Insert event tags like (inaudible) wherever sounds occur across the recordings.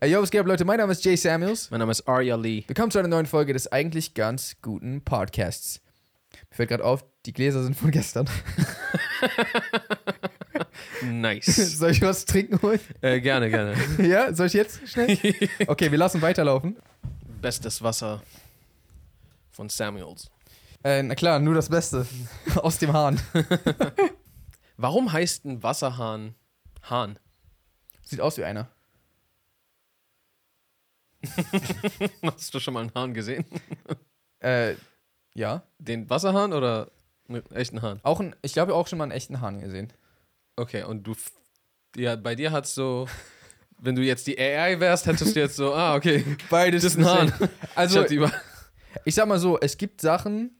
Yo, was geht ab, Leute? Mein Name ist Jay Samuels. Mein Name ist Arya Lee. Willkommen zu einer neuen Folge des eigentlich ganz guten Podcasts. Mir fällt gerade auf, die Gläser sind von gestern. (laughs) Nice. (laughs) Soll ich was trinken holen? äh, gerne, gerne. (laughs) Ja, soll ich jetzt schnell? Okay, wir lassen weiterlaufen. Bestes Wasser von Samuels. Äh, na klar, nur das Beste. Aus dem Hahn. Warum heißt ein Wasserhahn Hahn? Sieht aus wie einer. (laughs) Hast du schon mal einen Hahn gesehen? Äh, ja. Den Wasserhahn oder einen echten Hahn? Auch ein, ich glaube auch schon mal einen echten Hahn gesehen. Okay, und du. Ja, bei dir hat so. Wenn du jetzt die AI wärst, hättest du jetzt so, ah, okay. Beides ist ein Hahn. (laughs) Also, ich ich sag mal so, es gibt Sachen,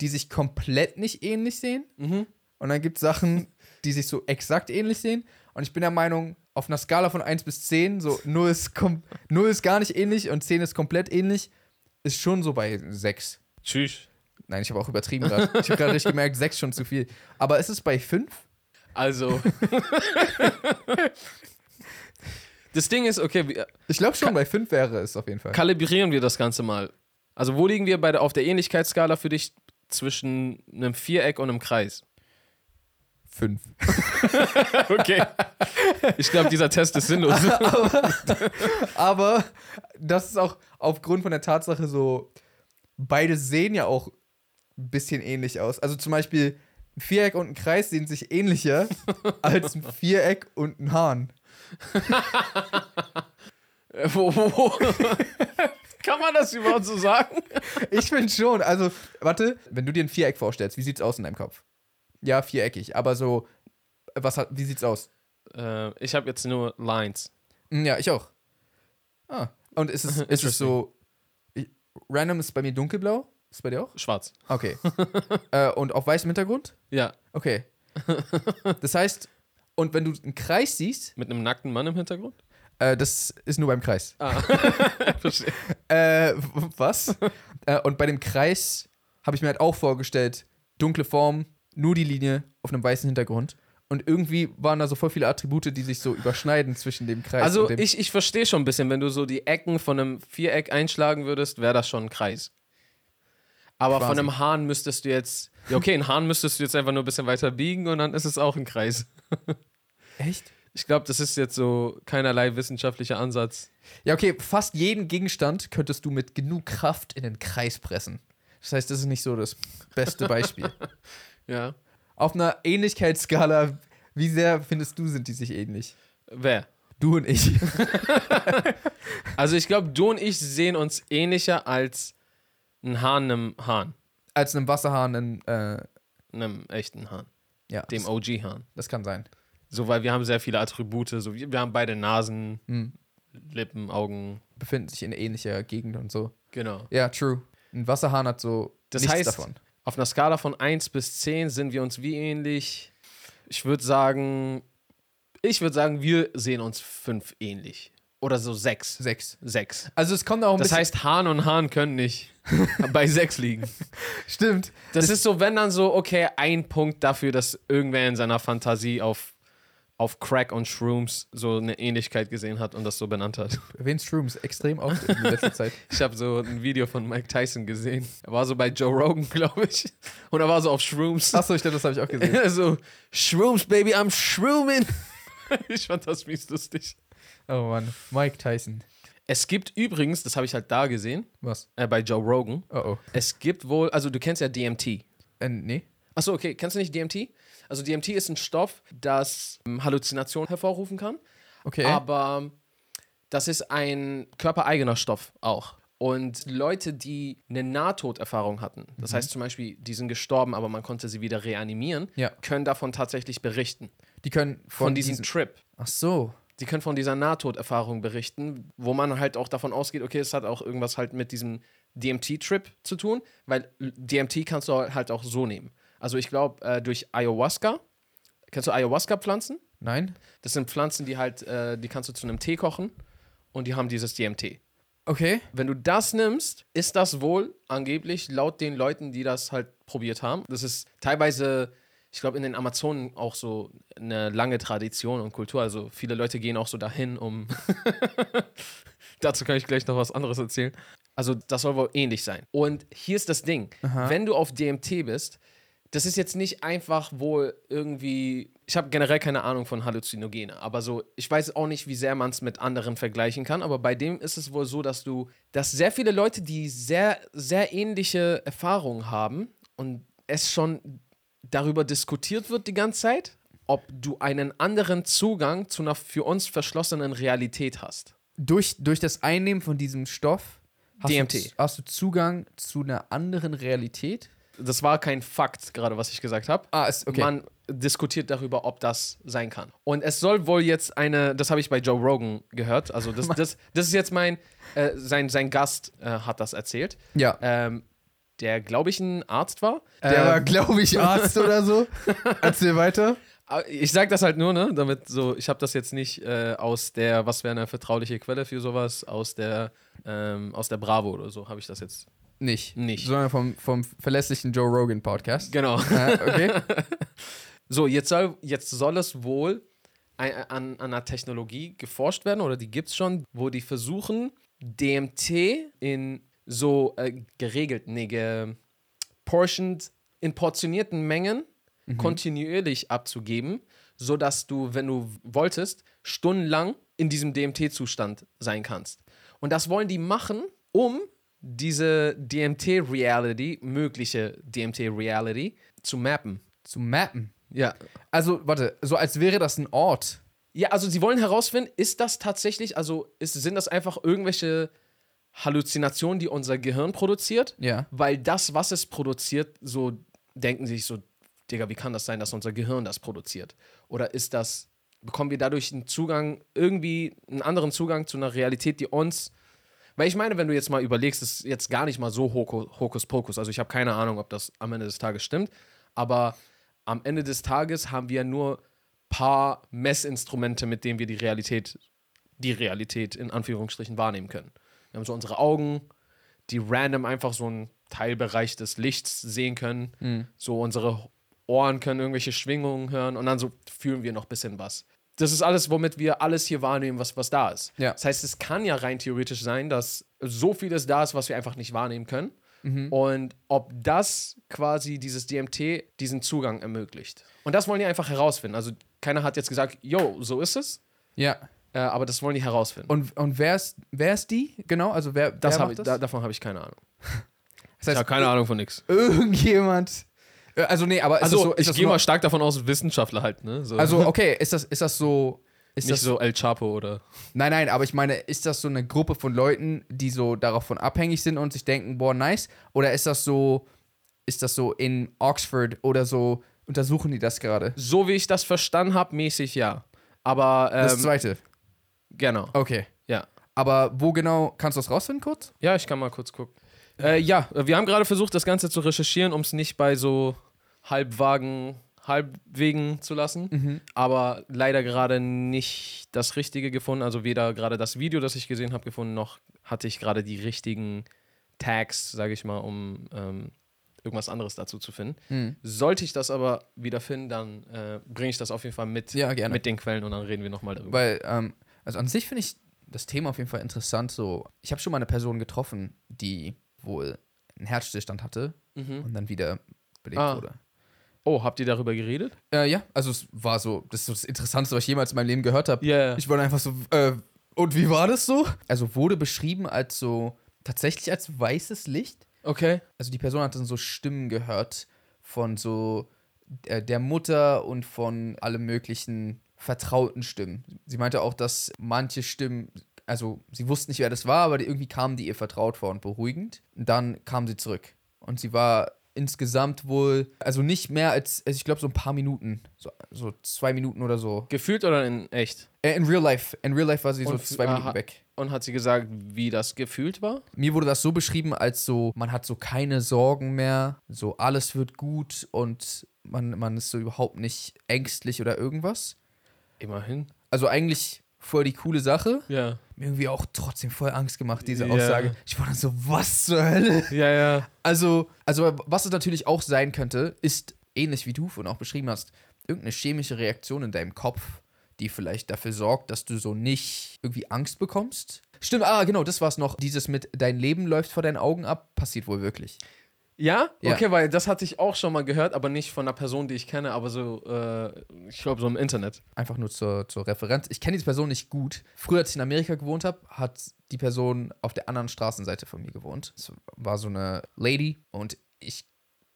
die sich komplett nicht ähnlich sehen. mhm. Und dann gibt es Sachen, die sich so exakt ähnlich sehen. Und ich bin der Meinung, auf einer Skala von 1 bis 10, so 0 ist, kom 0 ist gar nicht ähnlich und 10 ist komplett ähnlich, ist schon so bei 6. Tschüss. Nein, ich habe auch übertrieben gerade. Ich habe gerade richtig gemerkt, 6 schon zu viel. Aber ist es bei 5? Also. das Ding ist, okay, Ich glaube schon, bei 5 wäre es auf jeden Fall. kalibrieren wir das Ganze mal. Also, wo liegen wir bei der, auf der Ähnlichkeitsskala für dich zwischen einem Viereck und einem Kreis? 5. (laughs) Okay. Ich glaube, dieser Test ist sinnlos. (laughs) Aber das ist auch aufgrund von der Tatsache so, beide sehen ja auch ein bisschen ähnlich aus. Also zum Beispiel ein Viereck und ein Kreis sehen sich ähnlicher (laughs) als ein Viereck und ein Hahn. Äh, wo, wo? Kann man das überhaupt so sagen? Ich finde schon. Also, warte, wenn du dir ein Viereck vorstellst, wie sieht's aus in deinem Kopf? Ja, viereckig, aber so, was hat, wie sieht's aus? Äh, ich habe jetzt nur Lines. Hm, Ja, ich auch. Ah. Und ist es, (laughs) ist es so, ich, random ist bei mir dunkelblau? Ist bei dir auch? Schwarz. Okay. (laughs) äh, und auf weißem Hintergrund? Ja. Okay. (laughs) Das heißt, und wenn du einen Kreis siehst, Mit einem nackten Mann im Hintergrund? äh, das ist nur beim Kreis. Ah. Verstehe. Äh, was? äh, und bei dem Kreis habe ich mir halt auch vorgestellt, dunkle Form, nur die Linie auf einem weißen Hintergrund. Und irgendwie waren da so voll viele Attribute, die sich so überschneiden zwischen dem Kreis Also, und dem. ich, ich verstehe schon ein bisschen, wenn du so die Ecken von einem Viereck einschlagen würdest, wäre das schon ein Kreis. Aber Quasi. von einem Hahn müsstest du jetzt. Ja, okay, einen Hahn müsstest du jetzt einfach nur ein bisschen weiter biegen und dann ist es auch ein Kreis. (laughs) Echt? Ich glaube, das ist jetzt so keinerlei wissenschaftlicher Ansatz. Ja, okay, fast jeden Gegenstand könntest du mit genug Kraft in den Kreis pressen. Das heißt, das ist nicht so das beste Beispiel. (laughs) Ja. auf einer Ähnlichkeitsskala, wie sehr findest du, sind die sich ähnlich? Wer? Du und ich. (laughs) Also, ich glaube, du und ich sehen uns ähnlicher als ein Hahn einem Hahn. Als einem Wasserhahn, ein, äh, Einem echten Hahn. ja, Dem OG-Hahn. das kann sein. So, weil wir haben sehr viele Attribute. So, wir, wir haben beide Nasen, Hm. Lippen, Augen. Befinden sich in ähnlicher Gegend und so. Genau. Ja, true. Ein Wasserhahn hat so Das nichts heißt, davon. Auf einer Skala von 1 bis 10 sind wir uns wie ähnlich? Ich würde sagen, ich würde sagen, wir sehen uns 5 ähnlich. Oder so 6. Sechs. 6. Also es kommt auch ein Das heißt, Hahn und Hahn können nicht (laughs) bei 6 liegen. stimmt. Das ist so, wenn dann so, okay, ein Punkt dafür, dass irgendwer in seiner Fantasie auf, auf Crack und Shrooms so eine Ähnlichkeit gesehen hat und das so benannt hat. (laughs) Erwähnt Shrooms extrem oft in letzter Zeit. Ich habe so ein Video von Mike Tyson gesehen. Er war so bei Joe Rogan, (laughs) glaube ich. Und er war so auf Shrooms. Achso, ich glaube, das habe ich auch gesehen. (laughs) so, Shrooms, Baby, I'm shrooming. ich fand das mies lustig. Oh Mann. Mike Tyson. Es gibt übrigens, das habe ich halt da gesehen, Was? äh, bei Joe Rogan, Oh oh. es gibt wohl, also du kennst ja DMT. Äh, nee. Achso, okay, kennst du nicht DMT? Also DMT ist ein Stoff, das ähm, Halluzinationen hervorrufen kann, Okay. aber das ist ein körpereigener Stoff auch. Und Leute, die eine Nahtoderfahrung hatten, das heißt zum Beispiel, die sind gestorben, aber man konnte sie wieder reanimieren, Ja. können davon tatsächlich berichten. die können von, Von, diesem diesen. Trip. Ach so. Die können von dieser Nahtoderfahrung berichten, wo man halt auch davon ausgeht, okay, es hat auch irgendwas halt mit diesem DMT-Trip zu tun, weil DMT kannst du halt auch so nehmen. Also ich glaube, äh, durch Ayahuasca, kennst du Ayahuasca-Pflanzen? Nein? Das sind Pflanzen, die halt, äh, die kannst du zu einem Tee kochen und die haben dieses DMT. Okay. Wenn du das nimmst, ist das wohl angeblich laut den Leuten, die das halt probiert haben. Das ist teilweise, ich glaube, in den Amazonen auch so eine lange Tradition und Kultur. Also viele Leute gehen auch so dahin, um. (laughs) Dazu kann ich gleich noch was anderes erzählen. Also, das soll wohl ähnlich sein. Und hier ist das Ding: Wenn du auf DMT bist, das ist jetzt nicht einfach wohl irgendwie. Ich habe generell keine Ahnung von Halluzinogene, aber so, ich weiß auch nicht, wie sehr man es mit anderen vergleichen kann, aber bei dem ist es wohl so, dass du, dass sehr viele Leute, die sehr, sehr ähnliche Erfahrungen haben und es schon darüber diskutiert wird die ganze Zeit, ob du einen anderen Zugang zu einer für uns verschlossenen Realität hast. Durch, durch das Einnehmen von diesem Stoff hast, DMT. Du, hast du Zugang zu einer anderen Realität? Das war kein Fakt, gerade was ich gesagt habe. Ah, ist okay. Man diskutiert darüber, ob das sein kann. Und es soll wohl jetzt eine, das habe ich bei Joe Rogan gehört, also das, (laughs) das, das ist jetzt mein, äh, sein, sein Gast äh, hat das erzählt, ja. ähm, der, glaube ich, ein Arzt war. Der Ähm, war, glaube ich, Arzt oder so. (laughs) Erzähl weiter. Aber Ich sage das halt nur, ne, damit so, ich habe das jetzt nicht äh, aus der, was wäre eine vertrauliche Quelle für sowas, aus der, ähm, aus der Bravo oder so, habe ich das jetzt Nicht. nicht. Sondern vom, vom verlässlichen Joe Rogan Podcast. Genau. Äh, okay. (laughs) So, jetzt soll, jetzt soll es wohl an, an einer Technologie geforscht werden, oder die gibt es schon, wo die versuchen, DMT in so äh, geregelt, nee, geportioned, in portionierten Mengen kontinuierlich abzugeben, sodass du, wenn du wolltest, stundenlang in diesem DMT-Zustand sein kannst. Und das wollen die machen, um diese DMT-Reality, mögliche DMT-Reality, zu mappen. Zu mappen. Ja. Also, warte, so als wäre das ein Ort. Ja, also sie wollen herausfinden, ist das tatsächlich, also ist, sind das einfach irgendwelche Halluzinationen, die unser Gehirn produziert? Ja. Weil das, was es produziert, so denken sie sich so, Digga, wie kann das sein, dass unser Gehirn das produziert? Oder ist das, bekommen wir dadurch einen Zugang, irgendwie einen anderen Zugang zu einer Realität, die uns. Weil ich meine, wenn du jetzt mal überlegst, ist jetzt gar nicht mal so Hokuspokus. Also ich habe keine Ahnung, ob das am Ende des Tages stimmt. Aber am Ende des Tages haben wir nur paar Messinstrumente, mit denen wir die Realität, die Realität in Anführungsstrichen wahrnehmen können. Wir haben so unsere Augen, die random einfach so einen Teilbereich des Lichts sehen können. So unsere Ohren können irgendwelche Schwingungen hören und dann so fühlen wir noch ein bisschen was. Das ist alles, womit wir alles hier wahrnehmen, was, was da ist. Ja. Das heißt, es kann ja rein theoretisch sein, dass so vieles da ist, was wir einfach nicht wahrnehmen können. Und ob das quasi dieses DMT diesen Zugang ermöglicht. Und das wollen die einfach herausfinden. Also keiner hat jetzt gesagt, yo, so ist es, Ja. äh, aber das wollen die herausfinden. Und, und wer, ist, wer ist die? Genau, also wer, das wer hab macht ich, da, davon habe ich keine Ahnung. (laughs) das heißt, Ahnung von nichts. irgendjemand. Äh, Also, nee, aber Also das so. Ist ich das gehe mal stark davon aus, Wissenschaftler halt, ne? So. Also, (laughs) okay, ist das, ist das so. Ist nicht das so El Chapo oder. Nein, nein, aber ich meine, ist das so eine Gruppe von Leuten, die so davon abhängig sind und sich denken, boah, nice? Oder ist das so, ist das so in Oxford oder so, untersuchen die das gerade? So wie ich das verstanden habe, mäßig ja. Aber Das ähm, zweite. genau. Okay. Ja. Aber wo genau, kannst du das rausfinden kurz? Ja, ich kann mal kurz gucken. Äh, ja, wir haben gerade versucht, das Ganze zu recherchieren, um es nicht bei so halbwagen, halbwegen zu lassen. Aber leider gerade nicht das Richtige gefunden. Also weder gerade das Video, das ich gesehen habe, gefunden, noch hatte ich gerade die richtigen Tags, sage ich mal, um ähm, irgendwas anderes dazu zu finden. Hm. Sollte ich das aber wieder finden, dann äh, bringe ich das auf jeden Fall mit, Ja, mit den Quellen und dann reden wir nochmal darüber. Weil, ähm, also an sich finde ich das Thema auf jeden Fall interessant. So, ich habe schon mal eine Person getroffen, die wohl einen Herzstillstand hatte und dann wieder belebt Ah. wurde. Oh, habt ihr darüber geredet? Äh, ja, also es war so, das ist so das Interessanteste, was ich jemals in meinem Leben gehört habe. Ja, ja. Ich war einfach so, äh, und wie war das so? Also wurde beschrieben als so, tatsächlich als weißes Licht. Okay. Also die Person hat dann so Stimmen gehört von so äh, der Mutter und von allem möglichen vertrauten Stimmen. Sie meinte auch, dass manche Stimmen, also sie wussten nicht, wer das war, aber irgendwie kamen die ihr vertraut vor und beruhigend. Und dann kam sie zurück. Und sie war insgesamt wohl, also nicht mehr als, also ich glaube so ein paar Minuten, so, so zwei Minuten oder so. Gefühlt oder in echt? Äh, in real life, in real life war sie so Und- zwei aha. Minuten weg. Und hat sie gesagt, wie das gefühlt war? Mir wurde das so beschrieben, als so, man hat so keine Sorgen mehr, so alles wird gut und man, man ist so überhaupt nicht ängstlich oder irgendwas. Immerhin. Also eigentlich voll die coole Sache. Ja. Mir irgendwie auch trotzdem voll Angst gemacht, diese Ja. Aussage. Ich war dann so, was zur Hölle? Ja, ja. Also, also was es natürlich auch sein könnte, ist ähnlich wie du vorhin auch beschrieben hast, irgendeine chemische Reaktion in deinem Kopf, die vielleicht dafür sorgt, dass du so nicht irgendwie Angst bekommst. Stimmt, ah, genau, das war's noch. Dieses mit dein Leben läuft vor deinen Augen ab, passiert wohl wirklich. Ja? Ja. Okay, weil das hatte ich auch schon mal gehört, aber nicht von einer Person, die ich kenne, aber so, äh, ich glaube, so im Internet. Einfach nur zur, zur Referenz. Ich kenne diese Person nicht gut. Früher, als ich in Amerika gewohnt habe, hat die Person auf der anderen Straßenseite von mir gewohnt. Es war so eine Lady und ich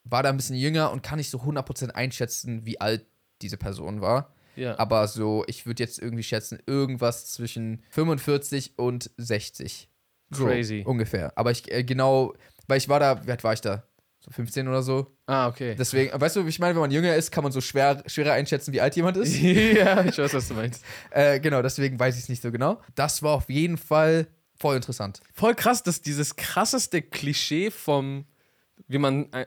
war da ein bisschen jünger und kann nicht so 100% einschätzen, wie alt diese Person war. Ja. Aber so, ich würde jetzt irgendwie schätzen, irgendwas zwischen 45 und 60. So, Crazy. Ungefähr. Aber ich äh, genau, weil ich war da, wie alt war ich da? So 15 oder so. ah, okay. Deswegen, weißt du, ich meine, wenn man jünger ist, kann man so schwer, schwerer einschätzen, wie alt jemand ist. (laughs) ja, ich weiß, was du meinst. Äh, genau, deswegen weiß ich es nicht so genau. Das war auf jeden Fall voll interessant. Voll krass, dass dieses krasseste Klischee vom, wie man äh,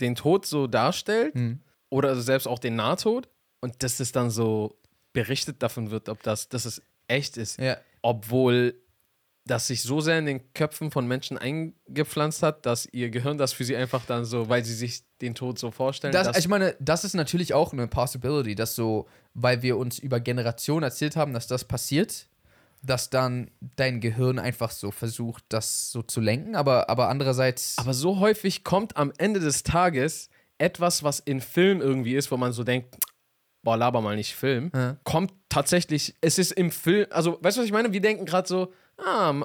den Tod so darstellt, Mhm. oder also selbst auch den Nahtod, und dass es dann so berichtet davon wird, ob das, dass es echt ist. Ja. Obwohl das sich so sehr in den Köpfen von Menschen eingepflanzt hat, dass ihr Gehirn das für sie einfach dann so, weil sie sich den Tod so vorstellen. Das, ich meine, das ist natürlich auch eine Possibility, dass so, weil wir uns über Generationen erzählt haben, dass das passiert, dass dann dein Gehirn einfach so versucht, das so zu lenken, aber, aber andererseits. aber so häufig kommt am Ende des Tages etwas, was in Film irgendwie ist, wo man so denkt, boah, laber mal nicht Film, Ja. kommt tatsächlich, es ist im Film, also weißt du, was ich meine? Wir denken gerade so, ah,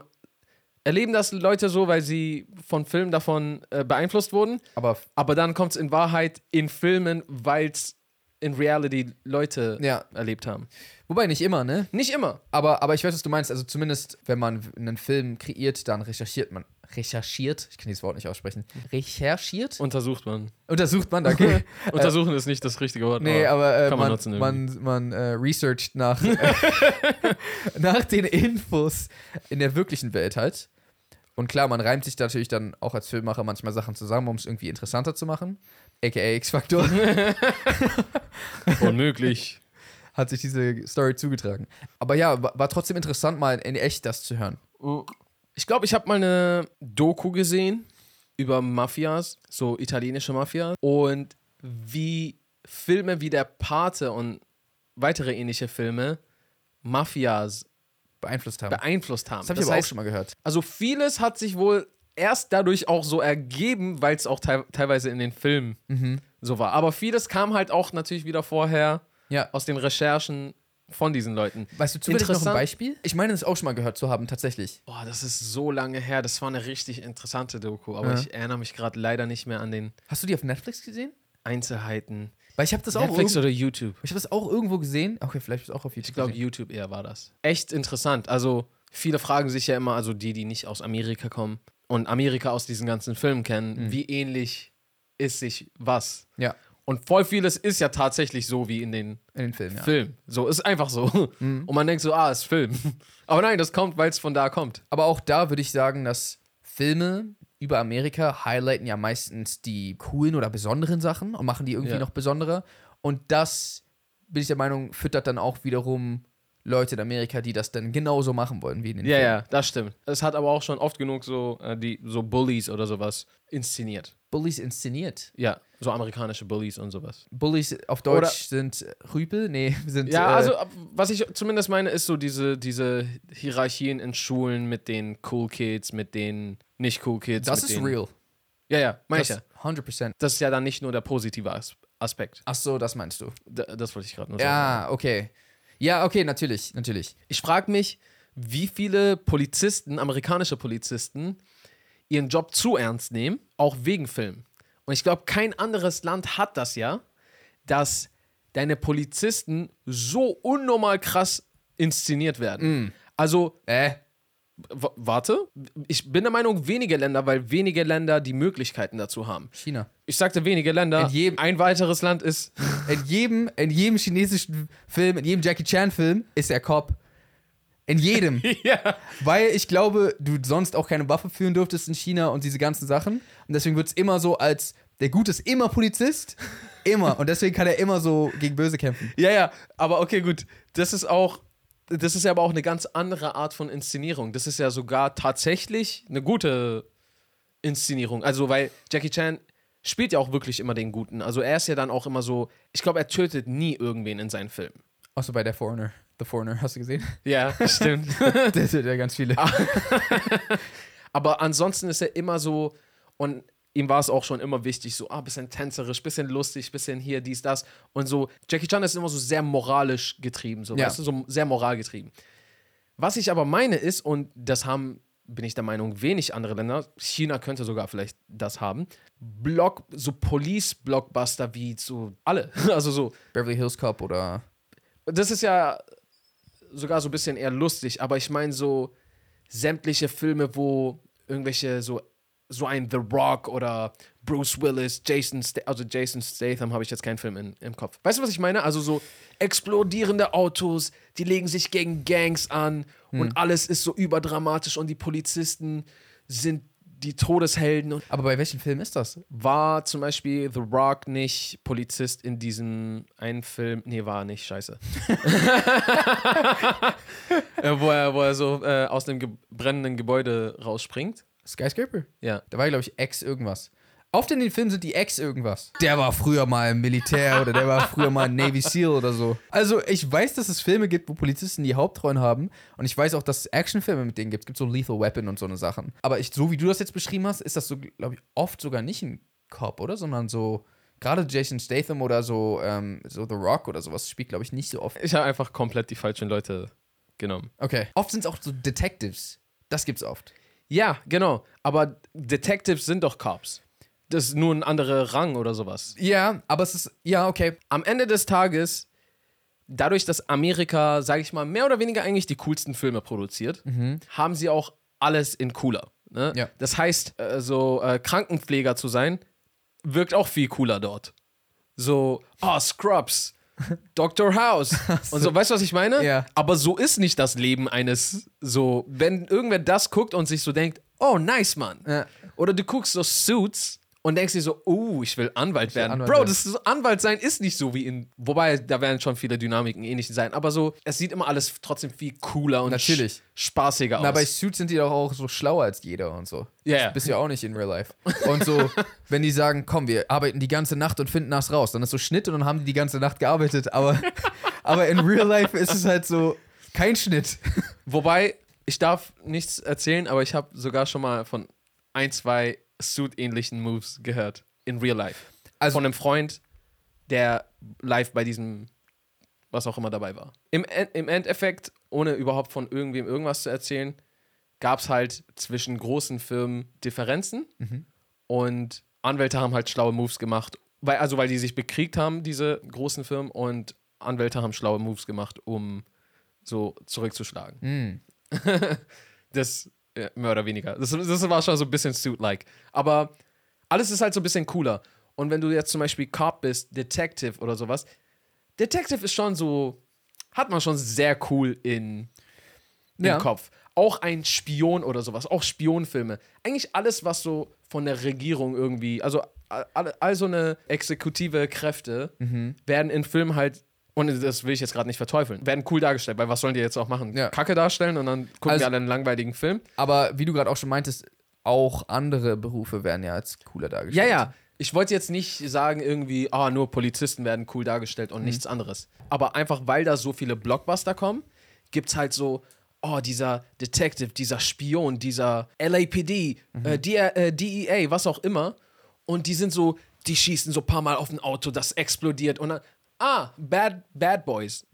erleben das Leute so, weil sie von Filmen davon äh, beeinflusst wurden, aber aber dann kommt es in Wahrheit in Filmen, weil es in Reality Leute ja, erlebt haben. wobei nicht immer, ne? Nicht immer. Aber, aber ich weiß, was du meinst. Also zumindest, wenn man einen Film kreiert, dann recherchiert man. Recherchiert? Ich kann dieses Wort nicht aussprechen. Recherchiert? Untersucht man. Untersucht man, danke. (laughs) Untersuchen ist nicht das richtige Wort. Nee, aber äh, kann man man, nutzen man, man, äh, researcht nach, (laughs) (laughs) nach den Infos in der wirklichen Welt halt. Und klar, man reimt sich natürlich dann auch als Filmmacher manchmal Sachen zusammen, um es irgendwie interessanter zu machen. AKA X-Factor (laughs) Unmöglich. hat sich diese Story zugetragen. Aber ja, war, war trotzdem interessant, mal in echt das zu hören. Ich glaube, ich habe mal eine Doku gesehen über Mafias, so italienische Mafias. Und wie Filme wie Der Pate und weitere ähnliche Filme Mafias Beeinflusst haben. beeinflusst haben. das habe ich aber auch schon mal gehört. Also vieles hat sich wohl erst dadurch auch so ergeben, weil es auch teil teilweise in den Filmen Mhm. so war. Aber vieles kam halt auch natürlich wieder vorher Ja. aus den Recherchen von diesen Leuten. Weißt du zufällig noch ein. Beispiel? Ich meine, das auch schon mal gehört zu haben, tatsächlich. Boah, das ist so lange her. Das war eine richtig interessante Doku, aber Ja. ich erinnere mich gerade leider nicht mehr an den Hast du die auf Netflix gesehen? Einzelheiten. Weil ich habe das auch Netflix oder YouTube? ich habe das auch irgendwo gesehen. Okay, vielleicht ist es auch auf YouTube. Ich glaube. YouTube eher war das. Echt interessant. Also, viele fragen sich ja immer, also die, die nicht aus Amerika kommen und Amerika aus diesen ganzen Filmen kennen, Mhm. wie ähnlich ist sich was. Ja, Und voll vieles ist ja tatsächlich so wie in den in den Filmen, ja. Filmen. So, ist einfach so. Mhm. Und man denkt so, ah, ist Film. (laughs) Aber nein, das kommt, weil es von da kommt. Aber auch da würde ich sagen, dass Filme über Amerika highlighten ja meistens die coolen oder besonderen Sachen und machen die irgendwie Ja. noch besonderer. Und das, bin ich der Meinung, füttert dann auch wiederum Leute in Amerika, die das dann genauso machen wollen wie in den Ja, Filmen. ja, das stimmt. Es hat aber auch schon oft genug so, äh, die, so Bullies oder sowas inszeniert. Bullies inszeniert. Ja, so amerikanische Bullies und sowas. Bullies auf Deutsch Oder- sind Rüpel? Nee, (laughs) sind. Ja, äh, also was ich zumindest meine, ist so diese, diese Hierarchien in Schulen mit den Cool Kids, mit den nicht Cool Kids. Das ist real. Ja, ja, meine ich Das ja. 100%. Das ist ja dann nicht nur der positive As Aspekt. Ach so, das meinst du. D das wollte ich gerade nur sagen. Ja, okay. Ja, okay, natürlich, natürlich. Ich frage mich, wie viele Polizisten, amerikanische Polizisten, ihren Job zu ernst nehmen, auch wegen Film. Und ich glaube, kein anderes Land hat das ja, dass deine Polizisten so unnormal krass inszeniert werden. Also, Äh, warte, ich bin der Meinung, wenige Länder, weil wenige Länder die Möglichkeiten dazu haben. China. Ich sagte wenige Länder. In jedem- Ein weiteres Land ist. (laughs) In jedem, in jedem chinesischen Film, in jedem Jackie Chan-Film ist er Cop. In jedem. (laughs) ja. Weil ich glaube, du sonst auch keine Waffe führen dürftest in China und diese ganzen Sachen. Und deswegen wird es immer so als, der Gute ist immer Polizist. (laughs) Immer. Und deswegen kann er immer so gegen Böse kämpfen. Ja, ja, aber okay, gut. Das ist auch, das ist ja aber auch eine ganz andere Art von Inszenierung. Das ist ja sogar tatsächlich eine gute Inszenierung. Also, weil Jackie Chan spielt ja auch wirklich immer den Guten. Also er ist ja dann auch immer so, ich glaube, er tötet nie irgendwen in seinen Filmen. Außer bei der Foreigner. The Foreigner, hast du gesehen? (laughs) Ja, stimmt. (laughs) der tötet ja ganz viele. (laughs) Aber ansonsten ist er immer so, und ihm war es auch schon immer wichtig, so, ah, bisschen tänzerisch, bisschen lustig, bisschen hier, dies, das. Und so, Jackie Chan ist immer so sehr moralisch getrieben, so, Ja. weißt du, so sehr moralgetrieben. Was ich aber meine ist, und das haben, bin ich der Meinung, wenig andere Länder, China könnte sogar vielleicht das haben, Block, so Police-Blockbuster wie so alle. (laughs) Also so, Beverly Hills Cop oder. das ist ja sogar so ein bisschen eher lustig, aber ich meine so sämtliche Filme, wo irgendwelche so so ein The Rock oder Bruce Willis, Jason, Sta also Jason Statham habe ich jetzt keinen Film in, im Kopf. Weißt du, was ich meine? Also so explodierende Autos, die legen sich gegen Gangs an und alles ist so überdramatisch und die Polizisten sind die Todeshelden Aber bei welchem Film ist das? war zum Beispiel The Rock nicht Polizist in diesem einen Film? Nee, war er nicht, scheiße. (laughs) (laughs) äh, wo, er, wo er so äh, aus dem ge brennenden Gebäude rausspringt. Skyscraper? Ja. Da war, glaube ich, Ex irgendwas. Oft in den Filmen sind die Ex irgendwas. Der war früher mal im Militär oder der war früher mal Navy SEAL oder so. Also, ich weiß, dass es Filme gibt, wo Polizisten die Hauptrollen haben. Und ich weiß auch, dass es Actionfilme mit denen gibt. Es gibt so Lethal Weapon und so eine Sachen. Aber ich, so wie du das jetzt beschrieben hast, ist das so, glaube ich, oft sogar nicht ein Cop, oder? Sondern so, gerade Jason Statham oder so, ähm, so The Rock oder sowas spielt, glaube ich, nicht so oft. Ich habe einfach komplett die falschen Leute genommen. Okay. Oft sind es auch so Detectives. Das gibt's oft. Ja, genau. Aber Detectives sind doch Cops. Das ist nur ein anderer Rang oder sowas. Ja, aber es ist, ja, okay. am Ende des Tages, dadurch, dass Amerika, sage ich mal, mehr oder weniger eigentlich die coolsten Filme produziert, haben sie auch alles in cooler. Ne? Ja. Das heißt, äh, so äh, Krankenpfleger zu sein, wirkt auch viel cooler dort. So, oh, Scrubs, Dr. House (laughs) und so, weißt du, was ich meine? Ja. Aber so ist nicht das Leben eines, so, wenn irgendwer das guckt und sich so denkt, oh, nice, Mann. Ja. Oder du guckst so Suits und denkst dir so, oh, ich will Anwalt werden. Anwalt Bro, werden. das ist, Anwalt sein ist nicht so wie in, wobei da werden schon viele Dynamiken ähnlich sein, aber so, es sieht immer alles trotzdem viel cooler und Natürlich. spaßiger aus. Na, bei Suits sind die doch auch so schlauer als jeder und so. Ja. Das bist ja auch nicht in real life. Und so, (laughs) wenn die sagen, komm, wir arbeiten die ganze Nacht und finden das raus, dann ist so Schnitt und dann haben die die ganze Nacht gearbeitet. Aber, (laughs) aber in real life ist es halt so kein Schnitt. Wobei, ich darf nichts erzählen, aber ich habe sogar schon mal von ein, zwei Suit-ähnlichen Moves gehört. In real life. Also- von einem Freund, der live bei diesem, was auch immer dabei war. Im, im Endeffekt, ohne überhaupt von irgendwem irgendwas zu erzählen, gab es halt zwischen großen Firmen Differenzen und Anwälte haben halt schlaue Moves gemacht. Weil, also, weil die sich bekriegt haben, diese großen Firmen, und Anwälte haben schlaue Moves gemacht, um so zurückzuschlagen. (laughs) das ja, mehr oder weniger. Das, das war schon so ein bisschen Suit-like. Aber alles ist halt so ein bisschen cooler. Und wenn du jetzt zum Beispiel Cop bist, Detective oder sowas, Detective ist schon so, hat man schon sehr cool in, im Ja. Kopf. Auch ein Spion oder sowas, auch Spionfilme. Eigentlich alles, was so von der Regierung irgendwie, also all, all so eine exekutive Kräfte werden in Filmen halt, und das will ich jetzt gerade nicht verteufeln, werden cool dargestellt, weil was sollen die jetzt auch machen? Ja. Kacke darstellen und dann gucken Also- wir alle einen langweiligen Film? Aber wie du gerade auch schon meintest, auch andere Berufe werden ja als cooler Ja, dargestellt. ja. Ich wollte jetzt nicht sagen, irgendwie, ah, nur Polizisten werden cool dargestellt und nichts anderes. Aber einfach, weil da so viele Blockbuster kommen, gibt es halt so, oh, dieser Detective, dieser Spion, dieser LAPD, äh, D äh, DEA, was auch immer. Und die sind so, die schießen so ein paar Mal auf ein Auto, das explodiert. Und dann, ah, Bad, Bad Boys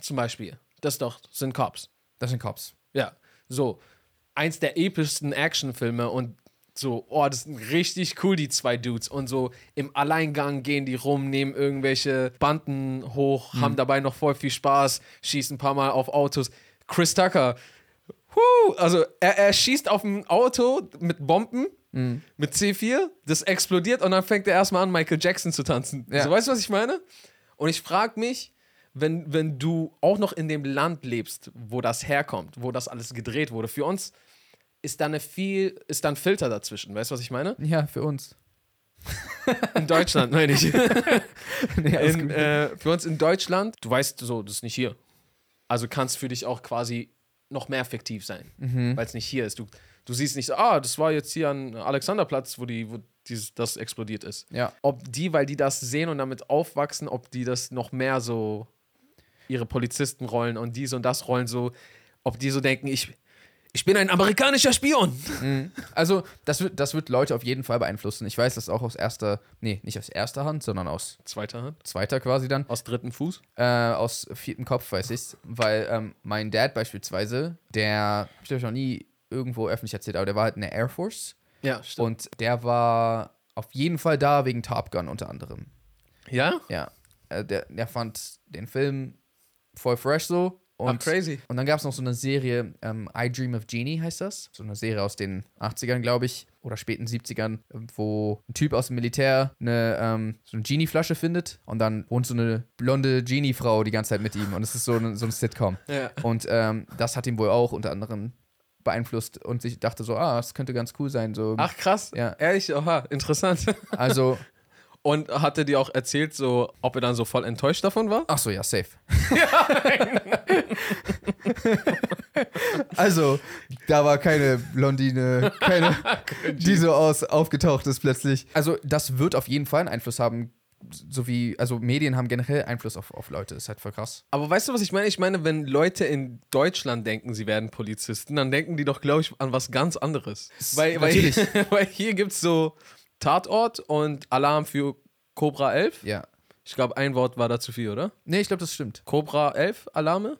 zum Beispiel. Das doch, sind Cops. Das sind Cops. Ja, so. Eins der epischsten Actionfilme und so, oh, das sind richtig cool, die zwei Dudes. Und so im Alleingang gehen die rum, nehmen irgendwelche Banden hoch, haben dabei noch voll viel Spaß, schießen ein paar Mal auf Autos. Chris Tucker, huh, also er, er schießt auf ein Auto mit Bomben, mit C4, das explodiert und dann fängt er erstmal an, Michael Jackson zu tanzen. Ja. So, weißt du, was ich meine? Und ich frage mich, wenn, wenn du auch noch in dem Land lebst, wo das herkommt, wo das alles gedreht wurde, für uns ist da eine viel, ist da ein Filter dazwischen, weißt du, was ich meine? Ja, für uns. (laughs) In Deutschland, meine ich. (laughs) Nee, In, äh, für uns in Deutschland, du weißt so, das ist nicht hier. Also kann es für dich auch quasi noch mehr fiktiv sein, weil es nicht hier ist. Du, du siehst nicht so, ah, das war jetzt hier an Alexanderplatz, wo die, wo dieses, das explodiert ist. Ja. Ob die, weil die das sehen und damit aufwachsen, ob die das noch mehr so ihre Polizistenrollen und dies und das Rollen so, ob die so denken, ich, ich bin ein amerikanischer Spion. Also, das wird, das wird Leute auf jeden Fall beeinflussen. Ich weiß das auch aus erster, nee, nicht aus erster Hand, sondern aus Zweiter Hand. zweiter quasi dann. Aus dritten Fuß. Äh, aus viertem Kopf weiß ich's. Weil ähm, mein Dad beispielsweise, der, ich euch noch nie irgendwo öffentlich erzählt, aber der war halt in der Air Force. Ja, stimmt. Und der war auf jeden Fall da wegen Top Gun unter anderem. ja? Ja. Äh, der, der fand den Film voll fresh so. Und, Ach, crazy. und dann gab es noch so eine Serie, ähm, I Dream of Genie heißt das. So eine Serie aus den 80ern, glaube ich, oder späten 70ern, wo ein Typ aus dem Militär eine, ähm, so eine Genie-Flasche findet und dann wohnt so eine blonde Genie-Frau die ganze Zeit mit ihm und es ist so, eine, so ein Sitcom. Ja. Und ähm, das hat ihn wohl auch unter anderem beeinflusst und ich dachte so, ah, das könnte ganz cool sein. So. Ach, krass. Ja. Ehrlich? Oha, interessant. Also, (laughs) Und hat er dir auch erzählt, so, ob er dann so voll enttäuscht davon war? ach so, ja, safe. (laughs) (laughs) also, da war keine Blondine, keine, die so aus aufgetaucht ist plötzlich. Also, das wird auf jeden Fall einen Einfluss haben, so wie, also Medien haben generell Einfluss auf, auf Leute, ist halt voll krass. Aber weißt du, was ich meine? Ich meine, wenn Leute in Deutschland denken, sie werden Polizisten, dann denken die doch, glaube ich, an was ganz anderes. Weil, weil, (laughs) weil hier gibt es so Tatort und Alarm für Cobra 11. Ja. Ich glaube, ein Wort war da zu viel, oder? Nee, ich glaube, das stimmt. Cobra 11 Alarme?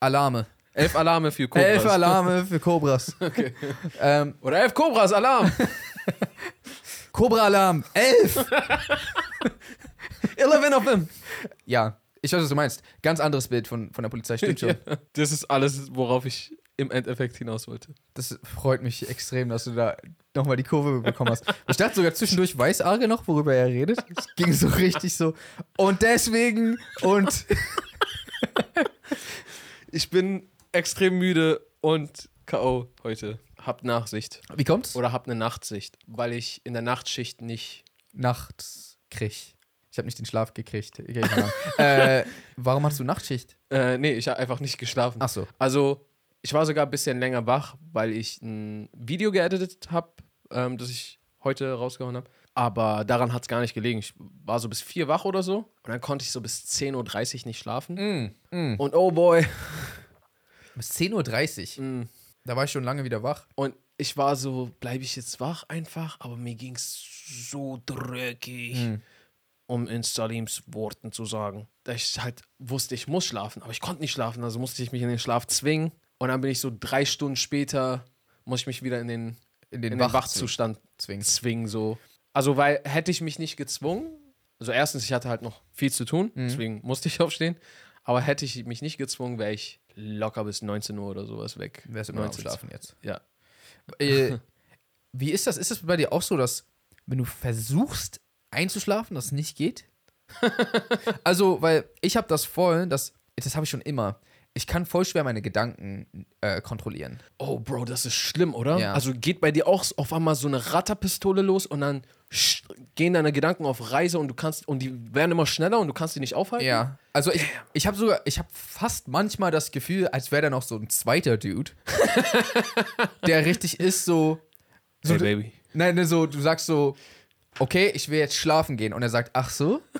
Alarme. Elf Alarme für (laughs) Cobras. Elf Alarme für Cobras. (laughs) Okay. ähm, Oder elf Cobras, Alarm! Cobra-Alarm. Elf! (laughs) 11 of them! ja, ich weiß, was du meinst. Ganz anderes Bild von, von der Polizei, stimmt (laughs) schon. Ja, das ist alles, worauf ich im Endeffekt hinaus wollte. Das freut mich extrem, dass du da nochmal die Kurve bekommen hast. Ich dachte sogar zwischendurch, weiß Arge noch, worüber er redet? Es ging so richtig so. Und deswegen und. (laughs) Ich bin extrem müde und K.O. heute. Hab Nachsicht. Wie kommt's? Oder hab eine Nachtsicht, weil ich in der Nachtschicht nicht. Nachts krieg. Ich habe nicht den Schlaf gekriegt. (laughs) Äh, warum hast du Nachtschicht? Äh, nee, ich habe einfach nicht geschlafen. Ach so. Also, ich war sogar ein bisschen länger wach, weil ich ein Video geeditet habe, ähm, das ich heute rausgehauen habe. Aber daran hat es gar nicht gelegen. Ich war so bis vier wach oder so. Und dann konnte ich so bis 10.30 Uhr nicht schlafen. Mm, mm. Und oh boy. Bis 10.30 Uhr. Mm. Da war ich schon lange wieder wach. Und ich war so, bleibe ich jetzt wach einfach? Aber mir ging es so dreckig, Mhm. um in Salims Worten zu sagen. Dass ich halt wusste, ich muss schlafen, aber ich konnte nicht schlafen. Also musste ich mich in den Schlaf zwingen. Und dann bin ich so drei Stunden später, muss ich mich wieder in den, In den, in den Wach Wachzustand zwingen. zwingen. So. Also, weil hätte ich mich nicht gezwungen, also erstens, ich hatte halt noch viel zu tun, Mhm. deswegen musste ich aufstehen. Aber hätte ich mich nicht gezwungen, wäre ich locker bis 19 Uhr oder sowas weg. Wärst du immer 19, schlafen jetzt. Ja. Äh, (laughs) wie ist das? Ist das bei dir auch so, dass wenn du versuchst einzuschlafen, das nicht geht? (laughs) also, weil ich habe das voll, das, das habe ich schon immer. Ich kann voll schwer meine Gedanken äh, kontrollieren. Oh, Bro, das ist schlimm, oder? Ja. Also geht bei dir auch auf einmal so eine Ratterpistole los und dann gehen deine Gedanken auf Reise und du kannst und die werden immer schneller und du kannst die nicht aufhalten. Ja. Also ich, ich habe sogar, ich habe fast manchmal das Gefühl, als wäre da noch so ein zweiter Dude, (laughs) der richtig ist so. so Hey, Baby. Nein, ne, so, du sagst so, okay, ich will jetzt schlafen gehen. Und er sagt, ach so? (laughs)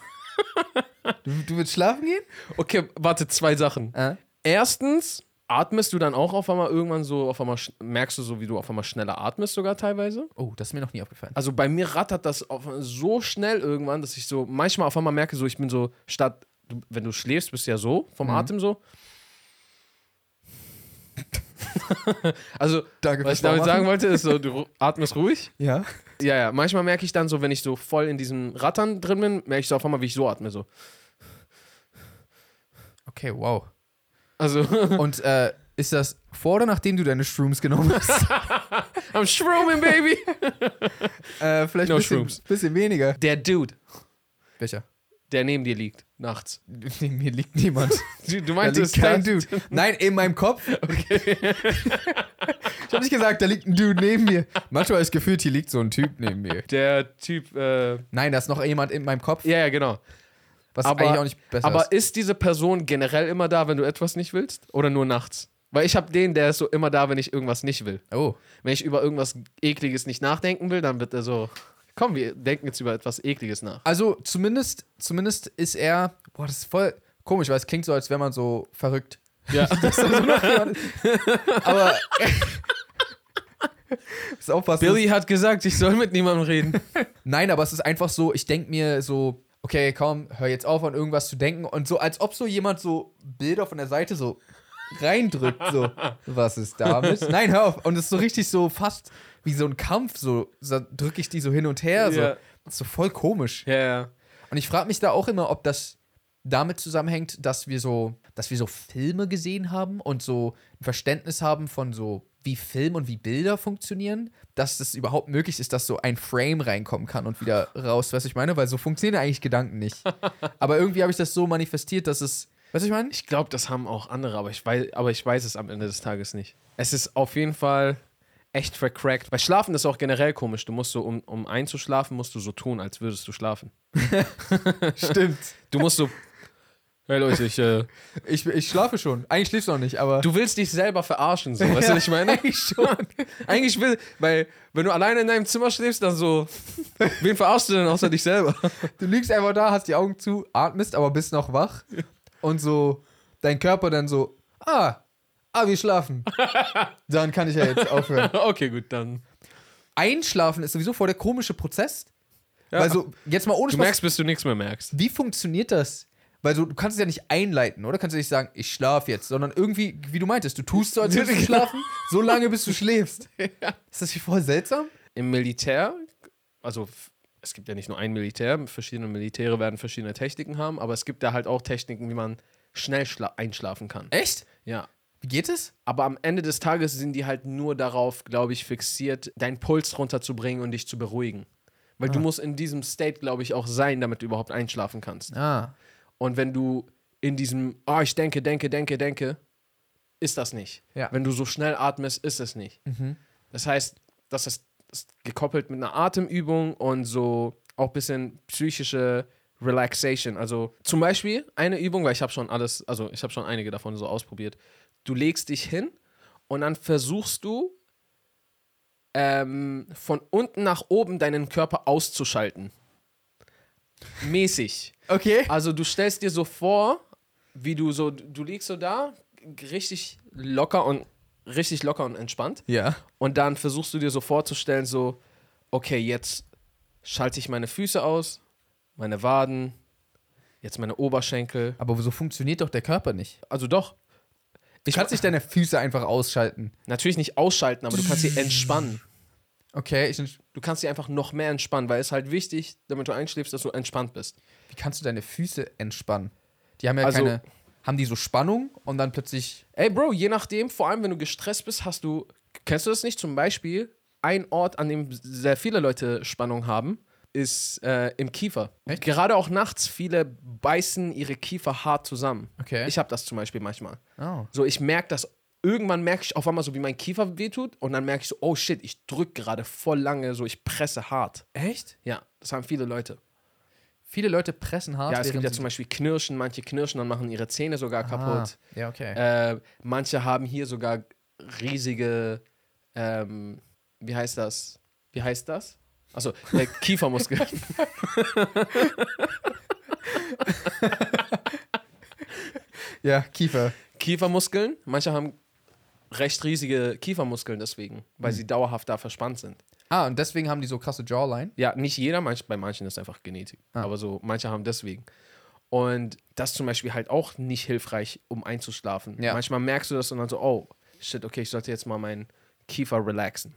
Du, du willst schlafen gehen? Okay, warte, zwei Sachen. Äh? Erstens, atmest du dann auch auf einmal irgendwann so, auf einmal merkst du so, wie du auf einmal schneller atmest sogar teilweise? Oh, das ist mir noch nie aufgefallen. Also bei mir rattert das auf, so schnell irgendwann, dass ich so manchmal auf einmal merke, so ich bin so, statt, du, wenn du schläfst, bist du ja so, vom Mhm. Atem so. also, Danke was ich damit sagen wollte, ist so, du atmest ruhig. Ja. Ja, ja, manchmal merke ich dann so, wenn ich so voll in diesem Rattern drin bin, merke ich so auf einmal, wie ich so atme, so. Okay, wow. Also, (laughs) Und äh, ist das vor oder nachdem du deine Shrooms genommen hast? (laughs) I'm shrooming, baby! (laughs) äh, vielleicht No ein bisschen, Shrooms. bisschen weniger. Der Dude, Welcher? der neben dir liegt, nachts. Neben mir liegt niemand. Du, du Da meintest liegt kein das- Dude. Nein, in meinem Kopf. Okay. ich habe nicht gesagt, da liegt ein Dude neben mir. Manchmal ist gefühlt, hier liegt so ein Typ neben mir. Der Typ, äh, Nein, da ist noch jemand in meinem Kopf, ja, ja, genau. Was aber- eigentlich auch nicht besser Aber ist. ist diese Person generell immer da, wenn du etwas nicht willst? Oder nur nachts? Weil ich habe den, der ist so immer da, wenn ich irgendwas nicht will. Oh. Wenn ich über irgendwas Ekliges nicht nachdenken will, dann wird er so Komm, wir denken jetzt über etwas Ekliges nach. Also zumindest, zumindest ist er, boah, das ist voll komisch, weil es klingt so, als wäre man so verrückt. Ja. (laughs) Aber (laughs) ist aufpassen. Billy hat gesagt, ich soll mit niemandem reden. Nein, aber es ist einfach so, ich denke mir so, okay, komm, hör jetzt auf an irgendwas zu denken und so, als ob so jemand so Bilder von der Seite so reindrückt, so, (laughs) was ist damit? Nein, hör auf. Und es ist so richtig so fast wie so ein Kampf, so, so drücke ich die so hin und her, so. Ja. Das ist so voll komisch. Ja, ja. Und ich frage mich da auch immer, ob das damit zusammenhängt, dass wir so, dass wir so Filme gesehen haben und so ein Verständnis haben von so, wie Film und wie Bilder funktionieren, dass das überhaupt möglich ist, dass so ein Frame reinkommen kann und wieder (laughs) raus, weißt du, ich meine? Weil so funktionieren eigentlich Gedanken nicht. Aber irgendwie habe ich das so manifestiert, dass es, weißt du, ich meine? Ich glaube, das haben auch andere, aber ich, weiß, aber ich weiß es am Ende des Tages nicht. Es ist auf jeden Fall echt vercrackt. Weil Schlafen ist auch generell komisch. Du musst so, um, um einzuschlafen, musst du so tun, als würdest du schlafen. (laughs) (laughs) Stimmt. Du musst so. Hey Leute, ich. Äh, (laughs) Ich, ich schlafe schon. Eigentlich schläfst du noch nicht, aber. du willst dich selber verarschen, so. (laughs) Weißt du, was ich meine? Eigentlich schon. Eigentlich will. Weil, wenn du alleine in deinem Zimmer schläfst, dann so. (laughs) Wen verarschst du denn außer dich selber? Du liegst einfach da, hast die Augen zu, atmest, aber bist noch wach. Und so dein Körper dann so, ah, ah, wir schlafen. Dann kann ich ja jetzt aufhören. okay, gut, dann. Einschlafen ist sowieso voll der komische Prozess. Ja. Weil so, jetzt mal ohne Du Spaß, merkst, bis du nichts mehr merkst. wie funktioniert das? Weil so, du kannst es ja nicht einleiten, oder? Kannst du nicht sagen, ich schlafe jetzt, sondern irgendwie, wie du meintest, du tust so, als würdest du (laughs) schlafen, so lange, bis du schläfst. (laughs) Ist das nicht voll seltsam? Im Militär, also es gibt ja nicht nur ein Militär, verschiedene Militäre werden verschiedene Techniken haben, aber es gibt da halt auch Techniken, wie man schnell schla- einschlafen kann. Echt? Ja. Wie geht es? Aber am Ende des Tages sind die halt nur darauf, glaube ich, fixiert, deinen Puls runterzubringen und dich zu beruhigen. Weil du musst in diesem State, glaube ich, auch sein, damit du überhaupt einschlafen kannst. Ah. Und wenn du in diesem, oh, ich denke, denke, denke, denke, ist das nicht. Ja. Wenn du so schnell atmest, ist es nicht. Das heißt, das ist, ist gekoppelt mit einer Atemübung und so auch ein bisschen psychische Relaxation. Also zum Beispiel eine Übung, weil ich habe schon alles, also ich habe schon einige davon so ausprobiert. Du legst dich hin und dann versuchst du ähm, von unten nach oben deinen Körper auszuschalten. Mäßig. Okay. Also du stellst dir so vor, wie du so, du liegst so da, richtig locker und richtig locker und entspannt. Ja. Und dann versuchst du dir so vorzustellen, so, okay, jetzt schalte ich meine Füße aus, meine Waden, jetzt meine Oberschenkel. Aber so funktioniert doch der Körper nicht. Also doch. Du kannst nicht deine Füße einfach ausschalten. Natürlich nicht ausschalten, aber du kannst sie entspannen. Okay, ich, Du kannst sie einfach noch mehr entspannen, weil es halt wichtig, damit du einschläfst, dass du entspannt bist. Wie kannst du deine Füße entspannen? Die haben ja Also- keine. Haben die so Spannung und dann plötzlich. Ey, Bro, je nachdem, vor allem wenn du gestresst bist, hast du, kennst du das nicht? Zum Beispiel, ein Ort, an dem sehr viele Leute Spannung haben, ist äh, im Kiefer. Echt? Gerade auch nachts, viele beißen ihre Kiefer hart zusammen. Okay. Ich habe das zum Beispiel manchmal. Oh. So, ich merke das, irgendwann merke ich auf einmal so, wie mein Kiefer wehtut und dann merke ich so, oh shit, ich drücke gerade voll lange, so ich presse hart. Echt? Ja, das haben viele Leute. Viele Leute pressen hart. Ja, es gibt ja zum Beispiel Knirschen, manche knirschen und machen ihre Zähne sogar kaputt. Ah, ja, okay. Äh, manche haben hier sogar riesige, ähm, wie heißt das? Wie heißt das? Also äh, (laughs) Kiefermuskeln. (laughs) ja, Kiefer. Kiefermuskeln. Manche haben recht riesige Kiefermuskeln deswegen, weil Hm. sie dauerhaft da verspannt sind. Ah, und deswegen haben die so krasse Jawline. Ja, nicht jeder, manch, bei manchen ist einfach Genetik. Ah. Aber so, manche haben deswegen. Und das zum Beispiel halt auch nicht hilfreich, um einzuschlafen. Ja. Manchmal merkst du das und dann so, oh, shit, okay, ich sollte jetzt mal meinen Kiefer relaxen.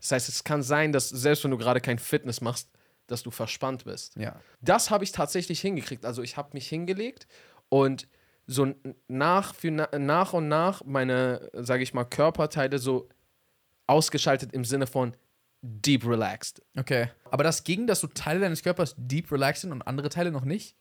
Das heißt, es kann sein, dass selbst wenn du gerade kein Fitness machst, dass du verspannt bist. Ja. Das habe ich tatsächlich hingekriegt. Also ich habe mich hingelegt und so nach, für na, nach und nach meine, sage ich mal, Körperteile so ausgeschaltet im Sinne von deep relaxed. Okay. Aber das ging, dass so Teile deines Körpers deep relaxed sind und andere Teile noch nicht?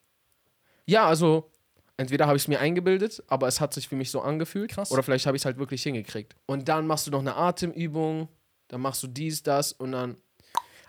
Ja, also entweder habe ich es mir eingebildet, aber es hat sich für mich so angefühlt. Krass. Oder vielleicht habe ich es halt wirklich hingekriegt. Und dann machst du noch eine Atemübung, dann machst du dies, das und dann.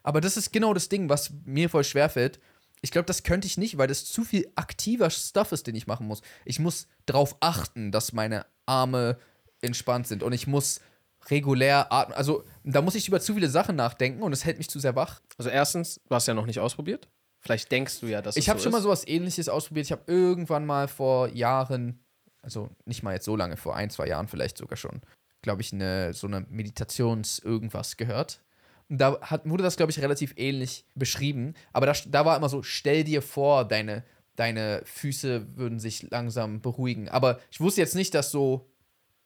Aber das ist genau das Ding, was mir voll schwer fällt. Ich glaube, das könnte ich nicht, weil das zu viel aktiver Stuff ist, den ich machen muss. Ich muss darauf achten, dass meine Arme entspannt sind und ich muss regulär atmen. Also da muss ich über zu viele Sachen nachdenken und es hält mich zu sehr wach. Also erstens, du hast ja noch nicht ausprobiert. Vielleicht denkst du ja, dass es Ich habe so schon mal ist. sowas ähnliches ausprobiert. Ich habe irgendwann mal vor Jahren, also nicht mal jetzt so lange, vor ein, zwei Jahren vielleicht sogar schon, glaube ich, eine, so eine Meditations-Irgendwas gehört. Und da hat, wurde das, glaube ich, relativ ähnlich beschrieben. Aber da, da war immer so, stell dir vor, deine, deine Füße würden sich langsam beruhigen. Aber ich wusste jetzt nicht, dass so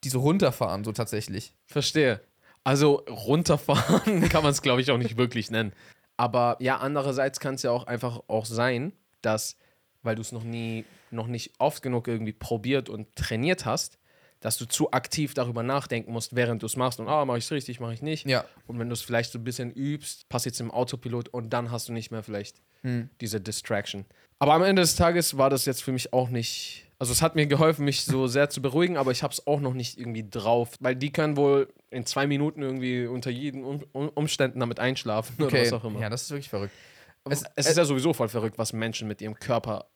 die so runterfahren, so tatsächlich. Verstehe. Also runterfahren (laughs) kann man es, glaube ich, auch nicht wirklich nennen. Aber ja, andererseits kann es ja auch einfach auch sein, dass, weil du es noch nie, noch nicht oft genug irgendwie probiert und trainiert hast, dass du zu aktiv darüber nachdenken musst, während du es machst und ah, mache ich es richtig, mache ich nicht. Ja. Und wenn du es vielleicht so ein bisschen übst, passiert es im Autopilot und dann hast du nicht mehr vielleicht diese Distraction. Aber am Ende des Tages war das jetzt für mich auch nicht. Also es hat mir geholfen, mich so sehr zu beruhigen, aber ich habe es auch noch nicht irgendwie drauf, weil die können wohl in zwei Minuten irgendwie unter jeden um um Umständen damit einschlafen oder was auch immer. Ja, das ist wirklich verrückt. es, es ist ja sowieso voll verrückt, was Menschen mit ihrem Körper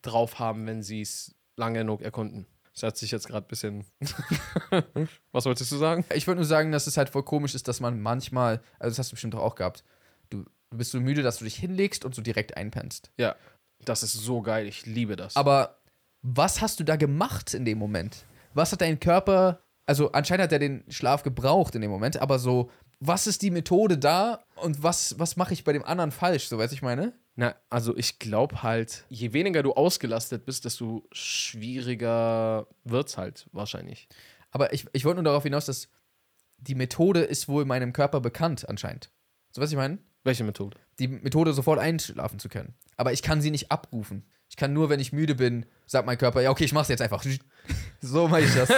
drauf haben, wenn sie es lange genug erkunden. Das hat sich jetzt gerade ein bisschen. (laughs) was wolltest du sagen? Ich wollte nur sagen, dass es halt voll komisch ist, dass man manchmal, also das hast du bestimmt auch gehabt, du, du bist so müde, dass du dich hinlegst und so direkt einpennst. Ja, das ist so geil. Ich liebe das. Aber was hast du da gemacht in dem Moment? Was hat dein Körper, also anscheinend hat er den Schlaf gebraucht in dem Moment, aber so, was ist die Methode da und was, was mache ich bei dem anderen falsch, so weiß ich meine? Na, also ich glaube halt, je weniger du ausgelastet bist, desto schwieriger wird's halt wahrscheinlich. Aber ich, ich wollte nur darauf hinaus, dass die Methode ist wohl meinem Körper bekannt anscheinend. So was ich meine? Welche Methode? die Methode sofort einschlafen zu können. Aber ich kann sie nicht abrufen. Ich kann nur, wenn ich müde bin, sagt mein Körper, ja, okay, ich mach's jetzt einfach. (laughs) So mache ich das.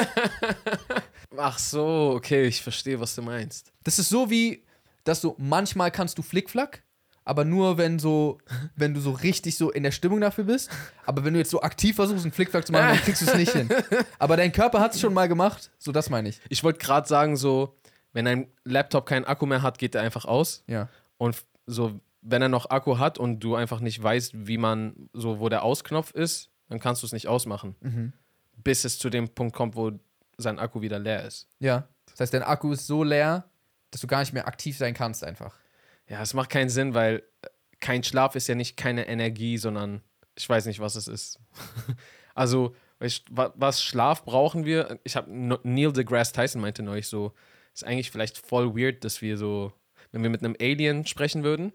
(laughs) Ach so, okay, ich verstehe, was du meinst. Das ist so wie, dass du manchmal kannst du Flickflack, aber nur wenn so, wenn du so richtig so in der Stimmung dafür bist. Aber wenn du jetzt so aktiv versuchst, einen Flickflack zu machen, dann kriegst du es nicht hin. (laughs) Aber dein Körper hat es schon mal gemacht. So, das meine ich. Ich wollte gerade sagen, so, wenn ein Laptop keinen Akku mehr hat, geht er einfach aus. Ja. Und so, wenn er noch Akku hat und du einfach nicht weißt, wie man, so, wo der Ausknopf ist, dann kannst du es nicht ausmachen. Bis es zu dem Punkt kommt, wo sein Akku wieder leer ist. Ja. Das heißt, dein Akku ist so leer, dass du gar nicht mehr aktiv sein kannst einfach. Ja, es macht keinen Sinn, weil äh, kein Schlaf ist ja nicht keine Energie, sondern ich weiß nicht, was es ist. (laughs) also, was Schlaf brauchen wir? Ich habe Neil deGrasse Tyson meinte neulich so, ist eigentlich vielleicht voll weird, dass wir so, wenn wir mit einem Alien sprechen würden,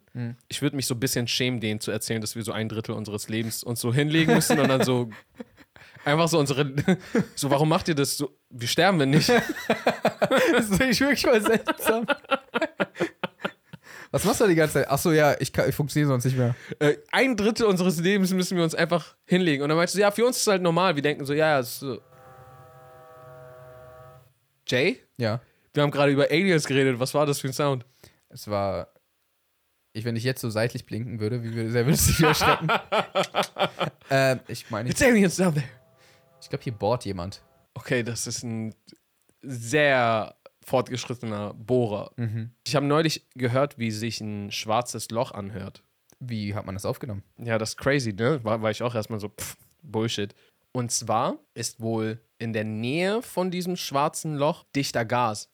ich würde mich so ein bisschen schämen, denen zu erzählen, dass wir so ein Drittel unseres Lebens uns so hinlegen müssen und dann so (laughs) einfach so unsere, so warum macht ihr das so? Wir sterben wenn nicht. (laughs) Das ist wirklich wirklich voll seltsam. Was machst du die ganze Zeit? Achso, ja, ich, kann- ich funktioniere sonst nicht mehr. äh, ein Drittel unseres Lebens müssen wir uns einfach hinlegen. Und dann meinst du, ja, für uns ist es halt normal. Wir denken so, ja, ja, es ist so. Jay, Ja. wir haben gerade über Aliens geredet. Was war das für ein Sound? Es war. Ich, wenn ich jetzt so seitlich blinken würde, wie würde, sehr würde es dich erschrecken. (laughs) ähm, ich meine, ich, It's aliens down there. ich glaube, hier bohrt jemand. Okay, das ist ein sehr fortgeschrittener Bohrer. Ich habe neulich gehört, wie sich ein schwarzes Loch anhört. Wie hat man das aufgenommen? Ja, das ist crazy, ne? War, war ich auch erstmal so, pff, Bullshit. Und zwar ist wohl in der Nähe von diesem schwarzen Loch dichter Gas.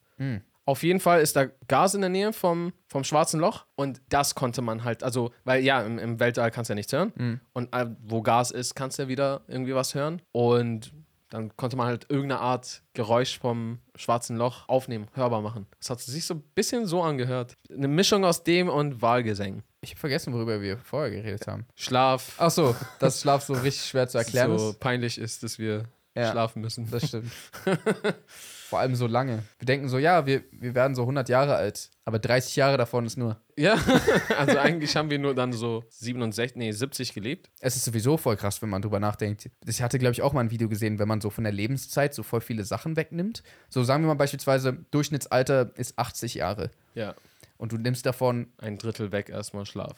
Auf jeden Fall ist da Gas in der Nähe vom, vom schwarzen Loch und das konnte man halt, also, weil ja, im, im Weltall kannst du ja nichts hören und äh, wo Gas ist, kannst du ja wieder irgendwie was hören und dann konnte man halt irgendeine Art Geräusch vom schwarzen Loch aufnehmen, hörbar machen. Das hat sich so ein bisschen so angehört. Eine Mischung aus dem und Wahlgesängen. Ich habe vergessen, worüber wir vorher geredet haben. Schlaf, Achso, dass Schlaf so richtig schwer zu (laughs) erklären so ist. peinlich ist, dass wir Ja. schlafen müssen. Das stimmt. (laughs) Vor allem so lange. Wir denken so, ja, wir, wir werden so 100 Jahre alt. Aber 30 Jahre davon ist nur. Ja, (laughs) also eigentlich haben wir nur dann so 67, nee, 70 gelebt. Es ist sowieso voll krass, wenn man drüber nachdenkt. Ich hatte, glaube ich, auch mal ein Video gesehen, wenn man so von der Lebenszeit so voll viele Sachen wegnimmt. So sagen wir mal beispielsweise, Durchschnittsalter ist 80 Jahre. Ja, Und du nimmst davon ein Drittel weg erstmal Schlaf.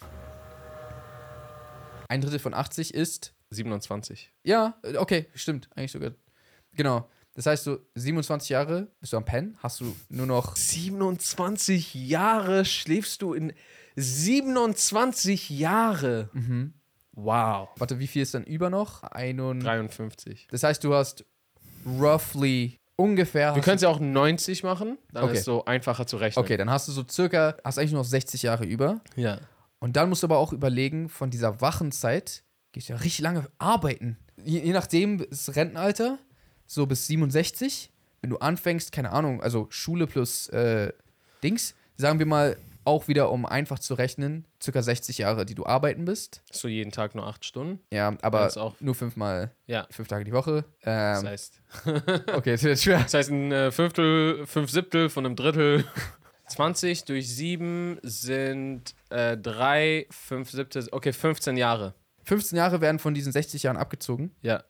ein Drittel von 80 ist. 27. Ja, äh, okay, stimmt. Eigentlich sogar. Genau. Das heißt, so 27 Jahre bist du am Pennen, hast du nur noch 27 Jahre schläfst du in 27 Jahre. Wow. Warte, wie viel ist dann über noch? Ein und 53. Das heißt, du hast roughly ungefähr. Können es ja auch 90 machen, dann Okay. ist so einfacher zu rechnen. Okay, dann hast du so circa, hast eigentlich nur noch 60 Jahre über. Ja. Und dann musst du aber auch überlegen, von dieser Wachenzeit gehst du ja richtig lange arbeiten. Je, je nachdem ist Rentenalter, so bis 67. Wenn du anfängst, keine Ahnung, also Schule plus äh, Dings, sagen wir mal auch wieder, um einfach zu rechnen, circa 60 Jahre, die du arbeiten bist. So jeden Tag nur 8 Stunden. Ja, aber Das auch. nur fünfmal, Ja. fünf Tage die Woche. Das Ähm, heißt, (laughs) (laughs) okay, das wird schwer. das heißt, ein äh, Fünftel, fünf Siebtel von einem Drittel. (laughs) 20 durch 7 sind äh, 3, 5 Siebtel, okay, 15 Jahre. 15 Jahre werden von diesen 60 Jahren abgezogen. Ja.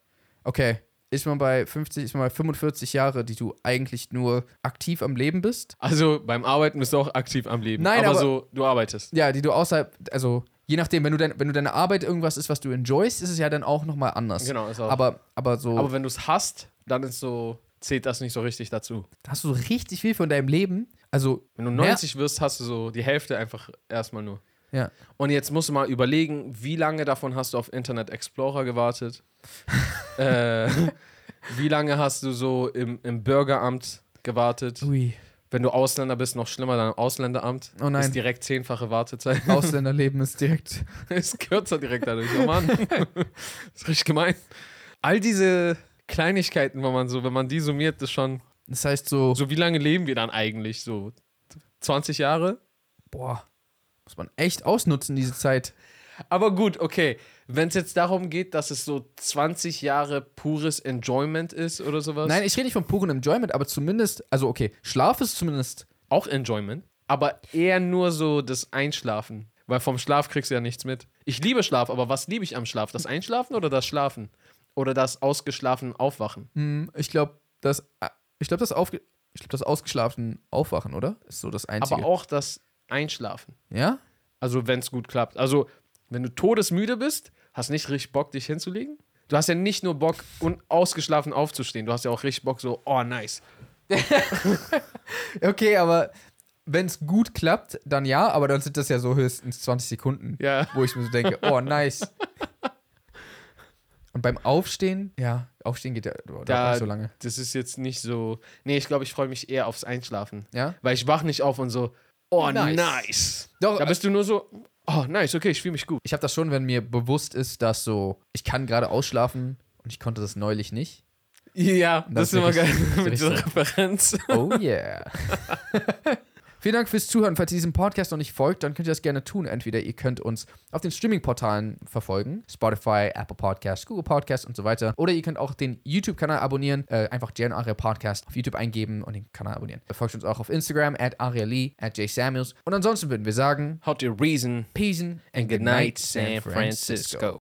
Okay, ist man bei 50, ist man bei 45 Jahre, die du eigentlich nur aktiv am Leben bist. Also beim Arbeiten bist du auch aktiv am Leben. Nein, aber, aber- so, du arbeitest. Ja, die du außerhalb, also je nachdem, wenn du, dein, wenn du deine Arbeit irgendwas ist, was du enjoyst, ist es ja dann auch nochmal anders. Genau, ist auch. Aber, aber so, aber wenn du es hast, dann ist so, zählt das nicht so richtig dazu. hast du so richtig viel von deinem Leben. Also, Wenn du Mehr- 90 wirst, hast du so die Hälfte einfach erstmal nur. Ja. Und jetzt musst du mal überlegen, wie lange davon hast du auf Internet Explorer gewartet? (laughs) äh, wie lange hast du so im, im Bürgeramt gewartet? Ui. Wenn du Ausländer bist, noch schlimmer, dann Ausländeramt. Oh nein. Ist direkt zehnfache Wartezeit. (laughs) Ausländerleben ist direkt. ist kürzer direkt dadurch. Oh Mann. (laughs) ist richtig gemein. All diese Kleinigkeiten, wenn man so, wenn man die summiert, ist schon. Das heißt so, So, wie lange leben wir dann eigentlich? So 20 Jahre? boah, muss man echt ausnutzen, diese Zeit. Aber gut, okay. Wenn es jetzt darum geht, dass es so 20 Jahre pures Enjoyment ist oder sowas. Nein, ich rede nicht von purem Enjoyment, aber zumindest, also okay, Schlaf ist zumindest. Auch Enjoyment. Aber eher nur so das Einschlafen. Weil vom Schlaf kriegst du ja nichts mit. Ich liebe Schlaf, aber was liebe ich am Schlaf? Das Einschlafen oder das Schlafen? Oder das ausgeschlafen Aufwachen? Hm, ich glaube, das, ich glaube, das, aufge, ich glaub, das ausgeschlafen Aufwachen, oder? Ist so das Einzige. Aber auch das Einschlafen. ja? Also, wenn es gut klappt. Also, wenn du todesmüde bist, hast nicht richtig Bock, dich hinzulegen. Du hast ja nicht nur Bock, un ausgeschlafen aufzustehen. Du hast ja auch richtig Bock, so, oh, nice. (laughs) Okay, aber wenn es gut klappt, dann ja, aber dann sind das ja so höchstens 20 Sekunden, Ja. wo ich mir so denke, oh, nice. Und beim Aufstehen, ja, Aufstehen geht ja Da- nicht so lange. Das ist jetzt nicht so. Nee, ich glaube, ich freue mich eher aufs Einschlafen. Ja? Weil ich wach nicht auf und so, oh, Nice. nice. Doch, Da bist du nur so, oh, nice, okay, ich fühle mich gut. ich habe das schon, wenn mir bewusst ist, dass so, ich kann gerade ausschlafen und ich konnte das neulich nicht. Ja, das, Das ist immer geil (laughs) mit dieser. Referenz. Oh yeah. (laughs) Vielen Dank fürs Zuhören. Falls ihr diesem Podcast noch nicht folgt, dann könnt ihr das gerne tun. Entweder ihr könnt uns auf den Streaming-Portalen verfolgen: Spotify, Apple Podcasts, Google Podcasts und so weiter. Oder ihr könnt auch den YouTube-Kanal abonnieren. Äh, einfach Jan Aria Podcast auf YouTube eingeben und den Kanal abonnieren. Folgt uns auch auf Instagram, at Aria Lee, at Jay Samuels. Und ansonsten würden wir sagen: How to reason Peace and and good night, San Francisco.